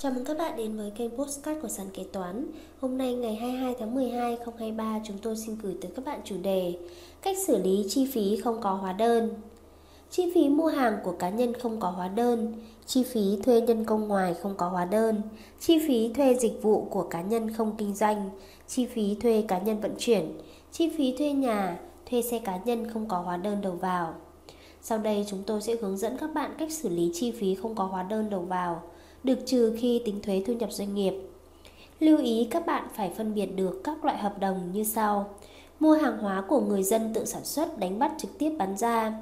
Chào mừng các bạn đến với kênh Postcard của Sàn Kế Toán. Hôm nay ngày 22 tháng 12 2023 chúng tôi xin gửi tới các bạn chủ đề Cách xử lý chi phí không có hóa đơn. Chi phí mua hàng của cá nhân không có hóa đơn Chi phí thuê nhân công ngoài không có hóa đơn Chi phí thuê dịch vụ của cá nhân không kinh doanh Chi phí thuê cá nhân vận chuyển Chi phí thuê nhà, thuê xe cá nhân không có hóa đơn đầu vào. Sau đây chúng tôi sẽ hướng dẫn các bạn cách xử lý chi phí không có hóa đơn đầu vào được trừ khi tính thuế thu nhập doanh nghiệp. Lưu ý các bạn phải phân biệt được các loại hợp đồng như sau. Mua hàng hóa của người dân tự sản xuất đánh bắt trực tiếp bán ra,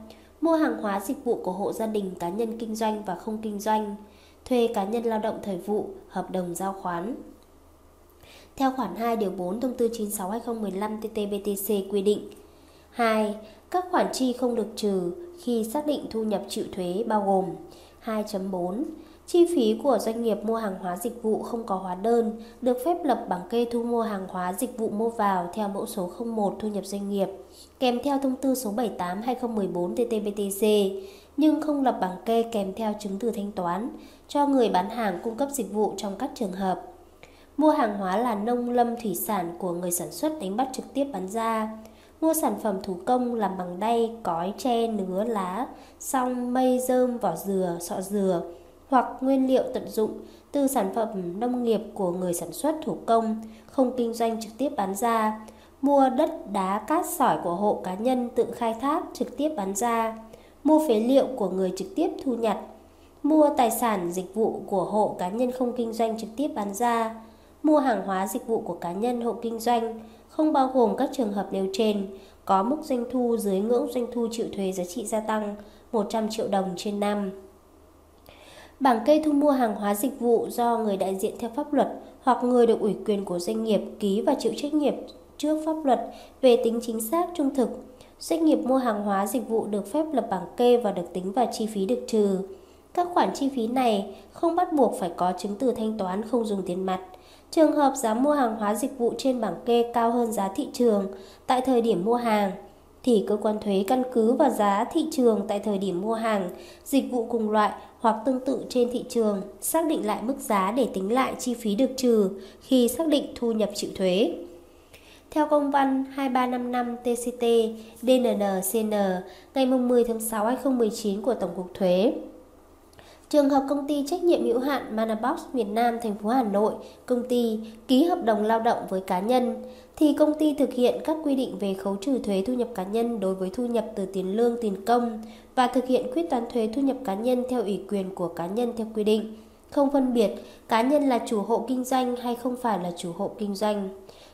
mua hàng hóa dịch vụ của hộ gia đình cá nhân kinh doanh và không kinh doanh, thuê cá nhân lao động thời vụ, hợp đồng giao khoán. Theo khoản 2 điều 4 thông tư 96/2015 TT-BTC quy định. 2. Các khoản chi không được trừ khi xác định thu nhập chịu thuế bao gồm 2.4 Chi phí của doanh nghiệp mua hàng hóa dịch vụ không có hóa đơn được phép lập bảng kê thu mua hàng hóa dịch vụ mua vào theo mẫu số 01 thu nhập doanh nghiệp, kèm theo thông tư số 78/2014 TT-BTC, nhưng không lập bảng kê kèm theo chứng từ thanh toán cho người bán hàng cung cấp dịch vụ trong các trường hợp. Mua hàng hóa là nông lâm thủy sản của người sản xuất đánh bắt trực tiếp bán ra. Mua sản phẩm thủ công làm bằng đay, cói, tre, nứa, lá, song, mây, dơm vỏ dừa, sọ dừa, hoặc nguyên liệu tận dụng từ sản phẩm nông nghiệp của người sản xuất thủ công, không kinh doanh trực tiếp bán ra, mua đất đá cát sỏi của hộ cá nhân tự khai thác trực tiếp bán ra, mua phế liệu của người trực tiếp thu nhặt, mua tài sản dịch vụ của hộ cá nhân không kinh doanh trực tiếp bán ra, mua hàng hóa dịch vụ của cá nhân hộ kinh doanh, không bao gồm các trường hợp nêu trên, có mức doanh thu dưới ngưỡng doanh thu chịu thuế giá trị gia tăng 100 triệu đồng trên năm. Bảng kê thu mua hàng hóa dịch vụ do người đại diện theo pháp luật hoặc người được ủy quyền của doanh nghiệp ký và chịu trách nhiệm trước pháp luật về tính chính xác trung thực. Doanh nghiệp mua hàng hóa dịch vụ được phép lập bảng kê và được tính vào chi phí được trừ. Các khoản chi phí này không bắt buộc phải có chứng từ thanh toán không dùng tiền mặt. Trường hợp giá mua hàng hóa dịch vụ trên bảng kê cao hơn giá thị trường tại thời điểm mua hàng thì cơ quan thuế căn cứ vào giá thị trường tại thời điểm mua hàng, dịch vụ cùng loại hoặc tương tự trên thị trường, xác định lại mức giá để tính lại chi phí được trừ khi xác định thu nhập chịu thuế. Theo công văn 2355 TCT DNNCN ngày 10 tháng 6 2019 của Tổng cục Thuế, Trường hợp công ty trách nhiệm hữu hạn Manabox Việt Nam thành phố Hà Nội, công ty ký hợp đồng lao động với cá nhân thì công ty thực hiện các quy định về khấu trừ thuế thu nhập cá nhân đối với thu nhập từ tiền lương tiền công và thực hiện quyết toán thuế thu nhập cá nhân theo ủy quyền của cá nhân theo quy định, không phân biệt cá nhân là chủ hộ kinh doanh hay không phải là chủ hộ kinh doanh.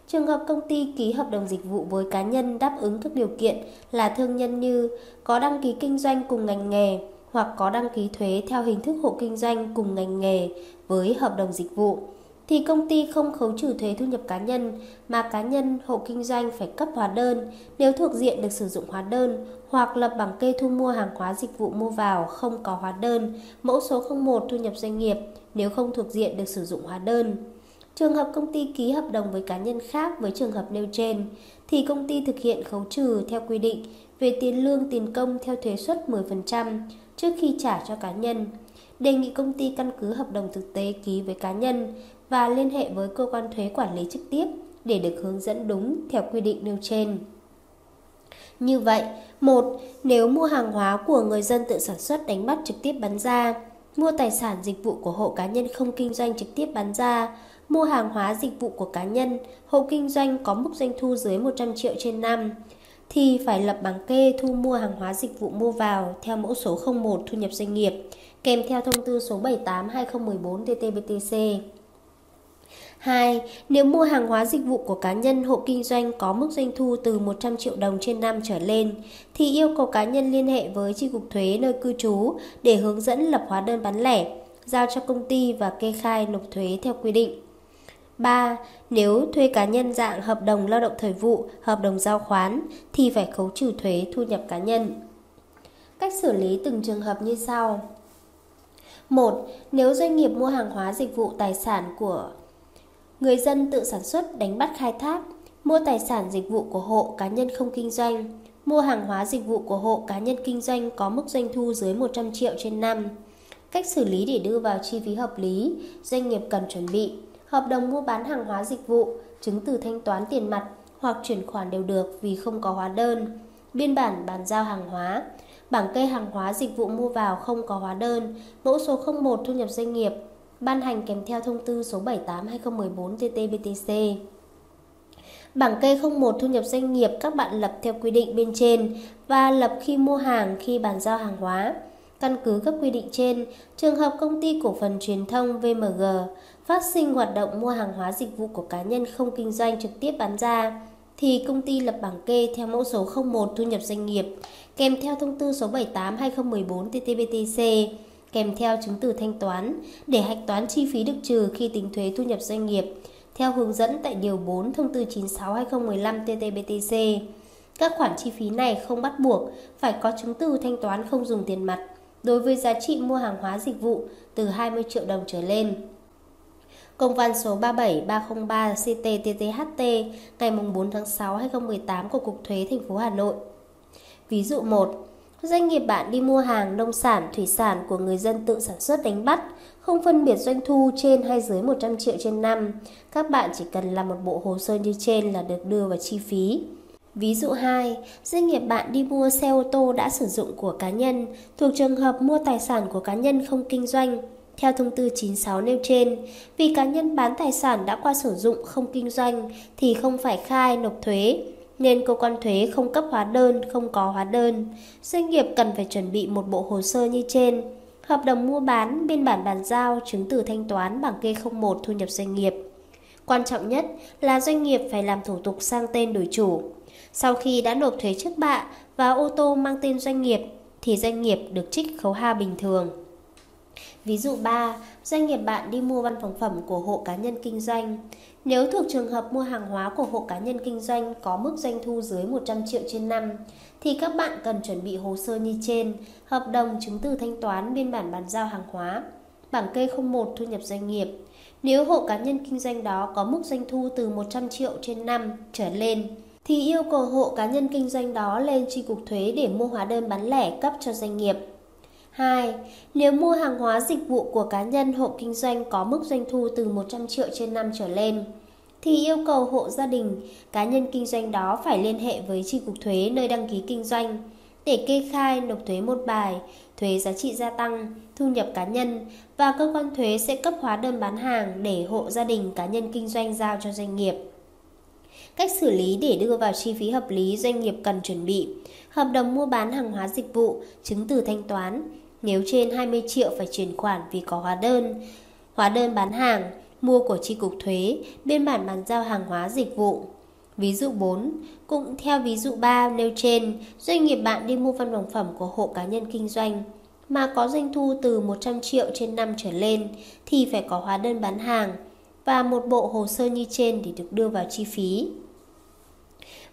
Trường hợp công ty ký hợp đồng dịch vụ với cá nhân đáp ứng các điều kiện là thương nhân như có đăng ký kinh doanh cùng ngành nghề, hoặc có đăng ký thuế theo hình thức hộ kinh doanh cùng ngành nghề với hợp đồng dịch vụ thì công ty không khấu trừ thuế thu nhập cá nhân, mà cá nhân, hộ kinh doanh phải cấp hóa đơn nếu thuộc diện được sử dụng hóa đơn hoặc lập bảng kê thu mua hàng hóa dịch vụ mua vào không có hóa đơn, mẫu số 01 thu nhập doanh nghiệp nếu không thuộc diện được sử dụng hóa đơn. Trường hợp công ty ký hợp đồng với cá nhân khác với trường hợp nêu trên thì công ty thực hiện khấu trừ theo quy định về tiền lương, tiền công theo thuế suất 10% trước khi trả cho cá nhân. Đề nghị công ty căn cứ hợp đồng thực tế ký với cá nhân và liên hệ với cơ quan thuế quản lý trực tiếp để được hướng dẫn đúng theo quy định nêu trên. Như vậy, một Nếu mua hàng hóa của người dân tự sản xuất đánh bắt trực tiếp bán ra, mua tài sản dịch vụ của hộ cá nhân không kinh doanh trực tiếp bán ra, mua hàng hóa dịch vụ của cá nhân, hộ kinh doanh có mức doanh thu dưới 100 triệu trên năm, thì phải lập bảng kê thu mua hàng hóa dịch vụ mua vào theo mẫu số 01 thu nhập doanh nghiệp, kèm theo thông tư số 78-2014 TTBTC. 2. Nếu mua hàng hóa dịch vụ của cá nhân hộ kinh doanh có mức doanh thu từ 100 triệu đồng trên năm trở lên thì yêu cầu cá nhân liên hệ với tri cục thuế nơi cư trú để hướng dẫn lập hóa đơn bán lẻ, giao cho công ty và kê khai nộp thuế theo quy định. 3. Nếu thuê cá nhân dạng hợp đồng lao động thời vụ, hợp đồng giao khoán thì phải khấu trừ thuế thu nhập cá nhân. Cách xử lý từng trường hợp như sau. 1. Nếu doanh nghiệp mua hàng hóa dịch vụ tài sản của người dân tự sản xuất đánh bắt khai thác, mua tài sản dịch vụ của hộ cá nhân không kinh doanh, mua hàng hóa dịch vụ của hộ cá nhân kinh doanh có mức doanh thu dưới 100 triệu trên năm, Cách xử lý để đưa vào chi phí hợp lý, doanh nghiệp cần chuẩn bị hợp đồng mua bán hàng hóa dịch vụ, chứng từ thanh toán tiền mặt hoặc chuyển khoản đều được vì không có hóa đơn, biên bản bàn giao hàng hóa, bảng kê hàng hóa dịch vụ mua vào không có hóa đơn, mẫu số 01 thu nhập doanh nghiệp, ban hành kèm theo thông tư số 78/2014 TT-BTC. Bảng kê 01 thu nhập doanh nghiệp các bạn lập theo quy định bên trên và lập khi mua hàng khi bàn giao hàng hóa. Căn cứ các quy định trên, trường hợp công ty cổ phần truyền thông VMG phát sinh hoạt động mua hàng hóa dịch vụ của cá nhân không kinh doanh trực tiếp bán ra, thì công ty lập bảng kê theo mẫu số 01 thu nhập doanh nghiệp kèm theo thông tư số 78/2014 TT-BTC kèm theo chứng từ thanh toán, để hạch toán chi phí được trừ khi tính thuế thu nhập doanh nghiệp, theo hướng dẫn tại Điều 4 Thông tư 96-2015 TT-BTC. Các khoản chi phí này không bắt buộc, phải có chứng từ thanh toán không dùng tiền mặt đối với giá trị mua hàng hóa dịch vụ, từ 20 triệu đồng trở lên. Công văn số 37303 CT-TTHT ngày 4 tháng 6 2018 của Cục Thuế thành phố Hà Nội. Ví dụ 1. Doanh nghiệp bạn đi mua hàng nông sản, thủy sản của người dân tự sản xuất đánh bắt, không phân biệt doanh thu trên hay dưới 100 triệu trên năm. Các bạn chỉ cần làm một bộ hồ sơ như trên là được đưa vào chi phí. Ví dụ 2, doanh nghiệp bạn đi mua xe ô tô đã sử dụng của cá nhân, thuộc trường hợp mua tài sản của cá nhân không kinh doanh. Theo thông tư 96 nêu trên, vì cá nhân bán tài sản đã qua sử dụng không kinh doanh thì không phải khai nộp thuế, nên cơ quan thuế không cấp hóa đơn, không có hóa đơn. Doanh nghiệp cần phải chuẩn bị một bộ hồ sơ như trên. Hợp đồng mua bán, biên bản bàn giao, chứng từ thanh toán bảng kê 01 thu nhập doanh nghiệp. Quan trọng nhất là doanh nghiệp phải làm thủ tục sang tên đổi chủ. Sau khi đã nộp thuế trước bạ và ô tô mang tên doanh nghiệp thì doanh nghiệp được trích khấu hao bình thường. Ví dụ 3, doanh nghiệp bạn đi mua văn phòng phẩm của hộ cá nhân kinh doanh. Nếu thuộc trường hợp mua hàng hóa của hộ cá nhân kinh doanh có mức doanh thu dưới 100 triệu trên năm, thì các bạn cần chuẩn bị hồ sơ như trên, hợp đồng chứng từ thanh toán biên bản bàn giao hàng hóa, bảng kê 01 thu nhập doanh nghiệp. Nếu hộ cá nhân kinh doanh đó có mức doanh thu từ 100 triệu trên năm trở lên, thì yêu cầu hộ cá nhân kinh doanh đó lên tri cục thuế để mua hóa đơn bán lẻ cấp cho doanh nghiệp. 2. Nếu mua hàng hóa dịch vụ của cá nhân hộ kinh doanh có mức doanh thu từ 100 triệu trên năm trở lên, thì yêu cầu hộ gia đình, cá nhân kinh doanh đó phải liên hệ với tri cục thuế nơi đăng ký kinh doanh để kê khai nộp thuế một bài, thuế giá trị gia tăng, thu nhập cá nhân và cơ quan thuế sẽ cấp hóa đơn bán hàng để hộ gia đình cá nhân kinh doanh giao cho doanh nghiệp. Cách xử lý để đưa vào chi phí hợp lý doanh nghiệp cần chuẩn bị. Hợp đồng mua bán hàng hóa dịch vụ, chứng từ thanh toán. Nếu trên 20 triệu phải chuyển khoản vì có hóa đơn. Hóa đơn bán hàng, mua của tri cục thuế, biên bản bàn giao hàng hóa dịch vụ. Ví dụ 4, cũng theo ví dụ 3 nêu trên, doanh nghiệp bạn đi mua văn phòng phẩm của hộ cá nhân kinh doanh mà có doanh thu từ 100 triệu trên năm trở lên thì phải có hóa đơn bán hàng và một bộ hồ sơ như trên để được đưa vào chi phí.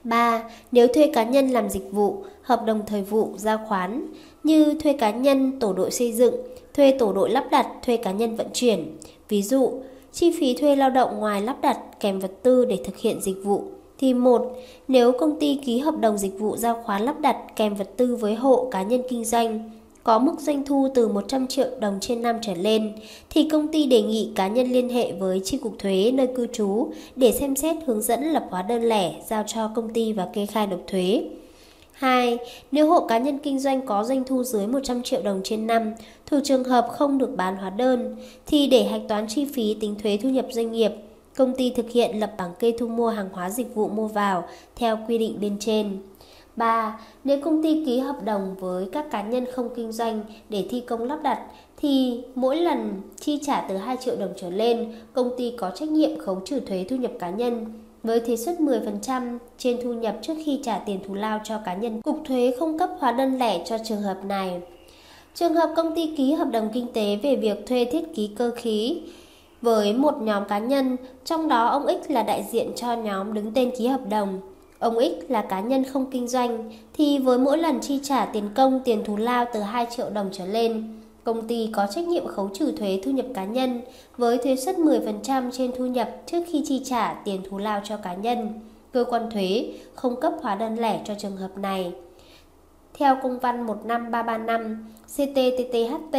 3. Nếu thuê cá nhân làm dịch vụ, hợp đồng thời vụ, giao khoán như thuê cá nhân, tổ đội xây dựng, thuê tổ đội lắp đặt, thuê cá nhân vận chuyển. Ví dụ, chi phí thuê lao động ngoài lắp đặt kèm vật tư để thực hiện dịch vụ thì một nếu công ty ký hợp đồng dịch vụ giao khoán lắp đặt kèm vật tư với hộ cá nhân kinh doanh có mức doanh thu từ 100 triệu đồng trên năm trở lên, thì công ty đề nghị cá nhân liên hệ với chi cục thuế nơi cư trú để xem xét hướng dẫn lập hóa đơn lẻ giao cho công ty và kê khai nộp thuế. 2. Nếu hộ cá nhân kinh doanh có doanh thu dưới 100 triệu đồng trên năm, thuộc trường hợp không được bán hóa đơn, thì để hạch toán chi phí tính thuế thu nhập doanh nghiệp, công ty thực hiện lập bảng kê thu mua hàng hóa dịch vụ mua vào theo quy định bên trên. 3. Nếu công ty ký hợp đồng với các cá nhân không kinh doanh để thi công lắp đặt thì mỗi lần chi trả từ 2 triệu đồng trở lên, công ty có trách nhiệm khấu trừ thuế thu nhập cá nhân với thuế suất 10% trên thu nhập trước khi trả tiền thù lao cho cá nhân. Cục thuế không cấp hóa đơn lẻ cho trường hợp này. Trường hợp công ty ký hợp đồng kinh tế về việc thuê thiết ký cơ khí với một nhóm cá nhân, trong đó ông X là đại diện cho nhóm đứng tên ký hợp đồng. Ông X là cá nhân không kinh doanh thì với mỗi lần chi trả tiền công tiền thù lao từ 2 triệu đồng trở lên, công ty có trách nhiệm khấu trừ thuế thu nhập cá nhân với thuế suất 10% trên thu nhập trước khi chi trả tiền thù lao cho cá nhân. Cơ quan thuế không cấp hóa đơn lẻ cho trường hợp này. Theo công văn 15335 CTTTHT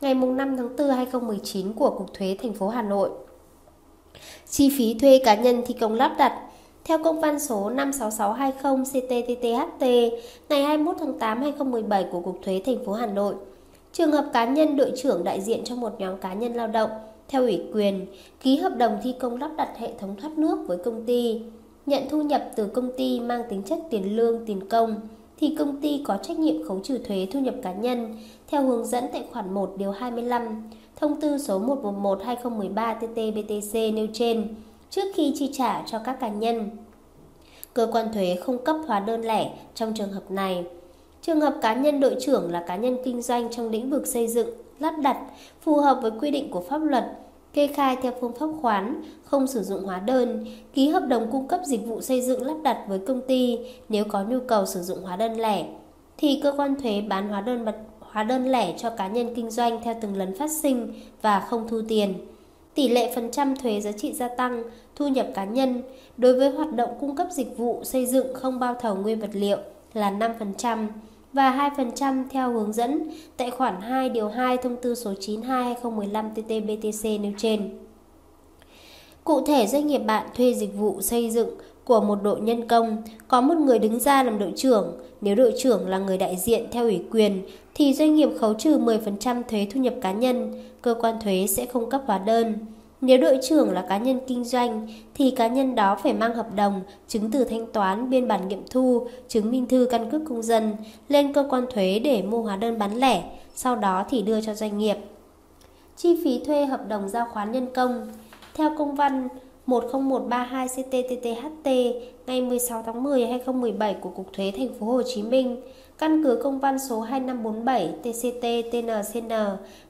ngày 5 tháng 4 2019 của Cục Thuế thành phố Hà Nội. Chi phí thuê cá nhân thi công lắp đặt theo công văn số 56620 CTTTHT ngày 21 tháng 8 2017 của Cục Thuế thành phố Hà Nội, trường hợp cá nhân đội trưởng đại diện cho một nhóm cá nhân lao động theo ủy quyền ký hợp đồng thi công lắp đặt hệ thống thoát nước với công ty, nhận thu nhập từ công ty mang tính chất tiền lương, tiền công thì công ty có trách nhiệm khấu trừ thuế thu nhập cá nhân theo hướng dẫn tại khoản 1 điều 25 thông tư số 111/2013/TT-BTC nêu trên trước khi chi trả cho các cá nhân. Cơ quan thuế không cấp hóa đơn lẻ trong trường hợp này. Trường hợp cá nhân đội trưởng là cá nhân kinh doanh trong lĩnh vực xây dựng, lắp đặt phù hợp với quy định của pháp luật, kê khai theo phương pháp khoán, không sử dụng hóa đơn, ký hợp đồng cung cấp dịch vụ xây dựng lắp đặt với công ty nếu có nhu cầu sử dụng hóa đơn lẻ thì cơ quan thuế bán hóa đơn hóa đơn lẻ cho cá nhân kinh doanh theo từng lần phát sinh và không thu tiền. Tỷ lệ phần trăm thuế giá trị gia tăng, thu nhập cá nhân đối với hoạt động cung cấp dịch vụ xây dựng không bao thầu nguyên vật liệu là 5% và 2% theo hướng dẫn tại khoản 2 điều 2 thông tư số 92/2015/TT-BTC nêu trên. Cụ thể doanh nghiệp bạn thuê dịch vụ xây dựng của một đội nhân công, có một người đứng ra làm đội trưởng, nếu đội trưởng là người đại diện theo ủy quyền thì doanh nghiệp khấu trừ 10% thuế thu nhập cá nhân, cơ quan thuế sẽ không cấp hóa đơn. Nếu đội trưởng là cá nhân kinh doanh thì cá nhân đó phải mang hợp đồng, chứng từ thanh toán, biên bản nghiệm thu, chứng minh thư căn cước công dân lên cơ quan thuế để mua hóa đơn bán lẻ, sau đó thì đưa cho doanh nghiệp. Chi phí thuê hợp đồng giao khoán nhân công Theo công văn 10132 CTTTHT ngày 16 tháng 10 2017 của Cục Thuế Thành phố Hồ Chí Minh, căn cứ công văn số 2547 TCT TNCN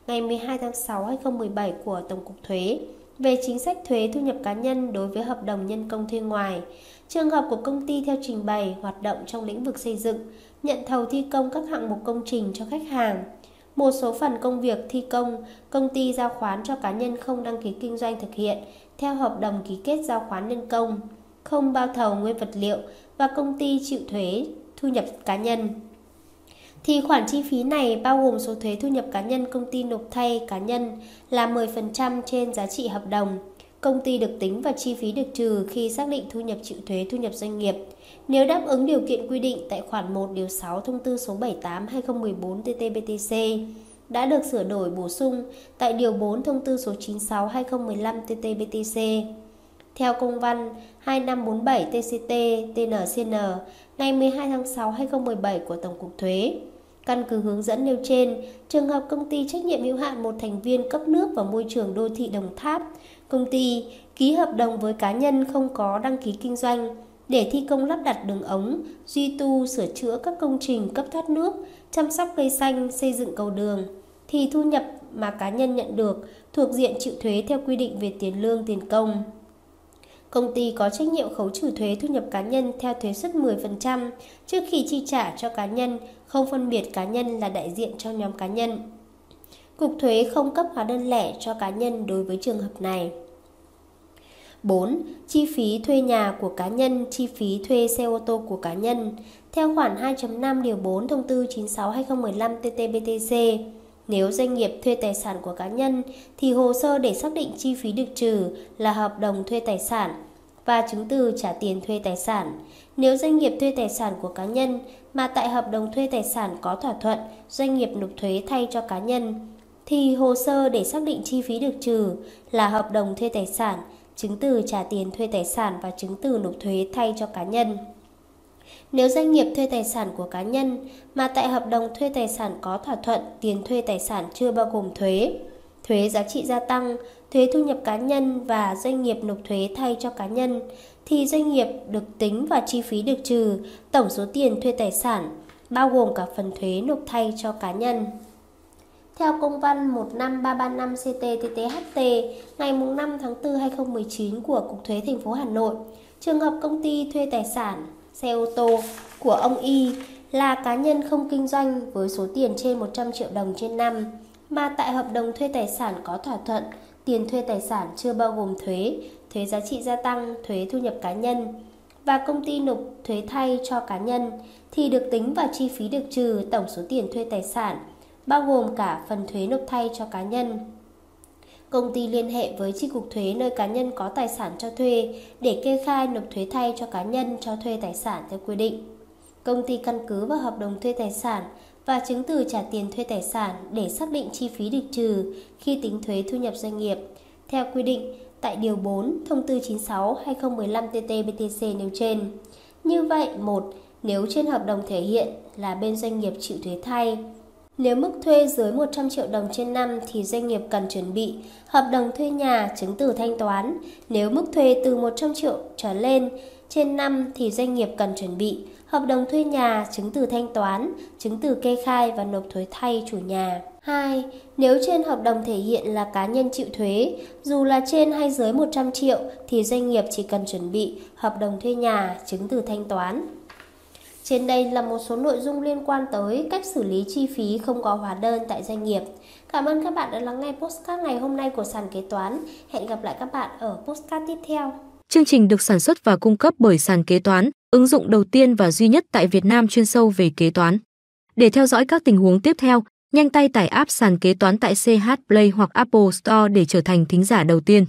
ngày 12 tháng 6 2017 của Tổng cục Thuế về chính sách thuế thu nhập cá nhân đối với hợp đồng nhân công thuê ngoài. Trường hợp của công ty theo trình bày hoạt động trong lĩnh vực xây dựng, nhận thầu thi công các hạng mục công trình cho khách hàng. Một số phần công việc thi công, công ty giao khoán cho cá nhân không đăng ký kinh doanh thực hiện theo hợp đồng ký kết giao khoán nhân công, không bao thầu nguyên vật liệu và công ty chịu thuế thu nhập cá nhân. Thì khoản chi phí này bao gồm số thuế thu nhập cá nhân, công ty nộp thay cá nhân là 10% trên giá trị hợp đồng. Công ty được tính và chi phí được trừ khi xác định thu nhập chịu thuế, thu nhập doanh nghiệp. Nếu đáp ứng điều kiện quy định tại khoản 1 điều 6 thông tư số 78/2014 TT-BTC đã được sửa đổi bổ sung tại Điều 4 Thông tư số 96-2015 TT-BTC. Theo công văn 2547 TCT TNCN ngày 12 tháng 6 2017 của Tổng cục Thuế, căn cứ hướng dẫn nêu trên, trường hợp công ty trách nhiệm hữu hạn một thành viên cấp nước và môi trường đô thị Đồng Tháp, công ty ký hợp đồng với cá nhân không có đăng ký kinh doanh để thi công lắp đặt đường ống, duy tu, sửa chữa các công trình cấp thoát nước, chăm sóc cây xanh, xây dựng cầu đường, thì thu nhập mà cá nhân nhận được thuộc diện chịu thuế theo quy định về tiền lương tiền công. Công ty có trách nhiệm khấu trừ thuế thu nhập cá nhân theo thuế suất 10% trước khi chi trả cho cá nhân, không phân biệt cá nhân là đại diện cho nhóm cá nhân. Cục thuế không cấp hóa đơn lẻ cho cá nhân đối với trường hợp này. 4. Chi phí thuê nhà của cá nhân, chi phí thuê xe ô tô của cá nhân. Theo khoản 2.5 điều 4 thông tư 96/2015 TT-BTC, nếu doanh nghiệp thuê tài sản của cá nhân thì hồ sơ để xác định chi phí được trừ là hợp đồng thuê tài sản và chứng từ trả tiền thuê tài sản. Nếu doanh nghiệp thuê tài sản của cá nhân mà tại hợp đồng thuê tài sản có thỏa thuận doanh nghiệp nộp thuế thay cho cá nhân thì hồ sơ để xác định chi phí được trừ là hợp đồng thuê tài sản, chứng từ trả tiền thuê tài sản và chứng từ nộp thuế thay cho cá nhân. Nếu doanh nghiệp thuê tài sản của cá nhân mà tại hợp đồng thuê tài sản có thỏa thuận tiền thuê tài sản chưa bao gồm thuế, thuế giá trị gia tăng, thuế thu nhập cá nhân và doanh nghiệp nộp thuế thay cho cá nhân thì doanh nghiệp được tính và chi phí được trừ tổng số tiền thuê tài sản bao gồm cả phần thuế nộp thay cho cá nhân. Theo công văn 15335 CTTTHT ngày 5 tháng 4 2019 của Cục Thuế thành phố Hà Nội, trường hợp công ty thuê tài sản xe ô tô của ông Y là cá nhân không kinh doanh với số tiền trên 100 triệu đồng trên năm mà tại hợp đồng thuê tài sản có thỏa thuận tiền thuê tài sản chưa bao gồm thuế, thuế giá trị gia tăng, thuế thu nhập cá nhân và công ty nộp thuế thay cho cá nhân thì được tính vào chi phí được trừ tổng số tiền thuê tài sản bao gồm cả phần thuế nộp thay cho cá nhân. Công ty liên hệ với chi cục thuế nơi cá nhân có tài sản cho thuê để kê khai nộp thuế thay cho cá nhân cho thuê tài sản theo quy định. Công ty căn cứ vào hợp đồng thuê tài sản và chứng từ trả tiền thuê tài sản để xác định chi phí được trừ khi tính thuế thu nhập doanh nghiệp. Theo quy định tại Điều 4 Thông tư 96-2015-TT-BTC nêu trên. Như vậy, một Nếu trên hợp đồng thể hiện là bên doanh nghiệp chịu thuế thay, nếu mức thuê dưới 100 triệu đồng trên năm thì doanh nghiệp cần chuẩn bị hợp đồng thuê nhà, chứng từ thanh toán. Nếu mức thuê từ 100 triệu trở lên trên năm thì doanh nghiệp cần chuẩn bị hợp đồng thuê nhà, chứng từ thanh toán, chứng từ kê khai và nộp thuế thay chủ nhà. 2. Nếu trên hợp đồng thể hiện là cá nhân chịu thuế, dù là trên hay dưới 100 triệu thì doanh nghiệp chỉ cần chuẩn bị hợp đồng thuê nhà, chứng từ thanh toán. Trên đây là một số nội dung liên quan tới cách xử lý chi phí không có hóa đơn tại doanh nghiệp. Cảm ơn các bạn đã lắng nghe postcard ngày hôm nay của sàn kế toán. Hẹn gặp lại các bạn ở postcard tiếp theo. Chương trình được sản xuất và cung cấp bởi sàn kế toán, ứng dụng đầu tiên và duy nhất tại Việt Nam chuyên sâu về kế toán. Để theo dõi các tình huống tiếp theo, nhanh tay tải app sàn kế toán tại CH Play hoặc Apple Store để trở thành thính giả đầu tiên.